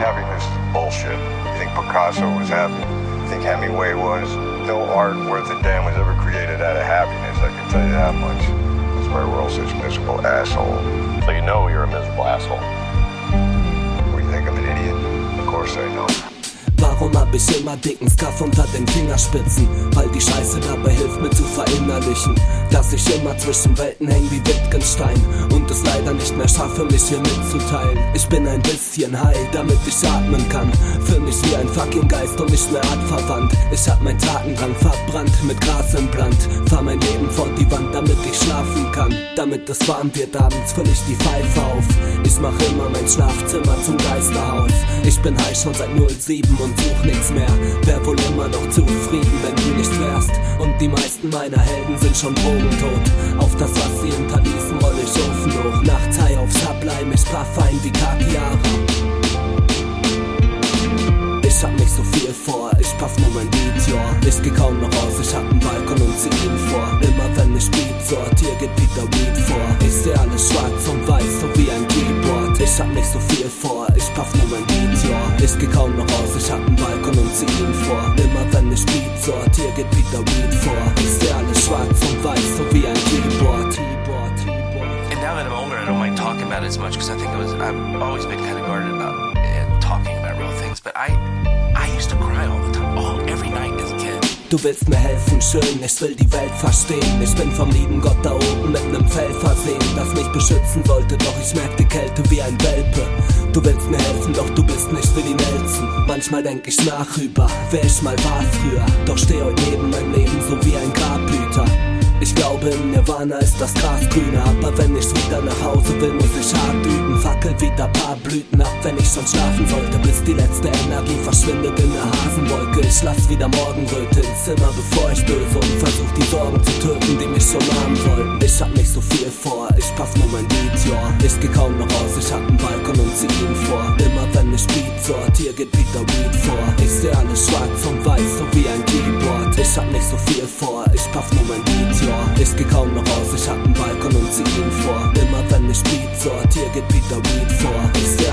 Happiness is bullshit. You think Picasso was happy? You think Hemingway was? No art worth a damn was ever created out of happiness, I can tell you that much. That's why we're all such miserable assholes. So you know you're a miserable asshole. What do you think, I'm an idiot? Of course I know. Warum hab ich immer dicken Skaff unter den Fingerspitzen? Weil die Scheiße dabei hilft mir zu verinnerlichen, dass ich immer zwischen Welten häng wie Wittgenstein und es leider nicht mehr schaffe, mich hier mitzuteilen. Ich bin ein bisschen high, damit ich atmen kann. Fühl mich wie ein fucking Geist und nicht mehr artverwandt. Ich hab mein Tatendrang verbrannt mit Gras im Brand. Fahr mein Leben vor die Wand, damit ich schlafen kann. Damit es warm wird abends, füll ich die Pfeife auf. Mach immer mein Schlafzimmer zum Geisterhaus. Ich bin high schon seit 07 und such nichts mehr. Wär wohl immer noch zufrieden, wenn du nicht wärst. Und die meisten meiner Helden sind schon drogentot. Auf das, was sie hinterließen, roll ich Ofen hoch. Nachts high auf Sublime, ich paff ein wie Kakiara. Ich hab nicht so viel vor, ich paff nur mein Beat, ja. Ich geh kaum noch raus, ich hab einen Balkon und zieh ihn vor. Immer wenn ich Beat sortier, geht Peter Weed vor. Ich seh alles schwarz und Hab nicht so viel vor, ich paff nur mein ja. Ich geh kaum noch raus, ich hab einen Balkon und zieh ihn vor. Immer wenn ich Beat sortier, geht Peter Weed vor. Ich seh alles schwarz und weiß, so wie ein Keyboard. And now that I'm older, I don't mind talking about it as much because I think it was I've always been kind of guarded about uh, Du willst mir helfen, schön, ich will die Welt verstehen. Ich bin vom lieben Gott da oben mit nem Fell versehen, das mich beschützen sollte, doch ich merk die Kälte wie ein Welpe. Du willst mir helfen, doch du bist nicht wie die Nelson. Manchmal denk ich nach über, wer ich mal war früher. Doch steh heute neben meinem Leben so wie ein Grabhüter. Nirvana ist das Gras grüner, aber wenn ich wieder nach Hause will, muss ich hart üben. Fackel wieder paar Blüten ab, wenn ich schon schlafen sollte, bis die letzte Energie verschwindet in der Hasenwolke. Ich lass wieder Morgenröte ins Zimmer, bevor ich döse und versuch die Sorgen zu töten, die mich schon nahen wollten. Ich hab nicht so viel vor, ich paff nur mein Beat, ja. Ich geh kaum noch raus, ich hab einen Balkon und zieh ihn vor. Immer wenn ich Beat sortier, geht Peter Weed vor. Ich seh alles schwarz und weiß, so wie ein Keyboard. Ich hab nicht so viel vor, ich paff nur mein ja. Ich geh kaum noch raus, ich hab einen Balkon und zieh ihn vor. Immer wenn ich Beat sortier, geht Peter Weed vor. Ich seh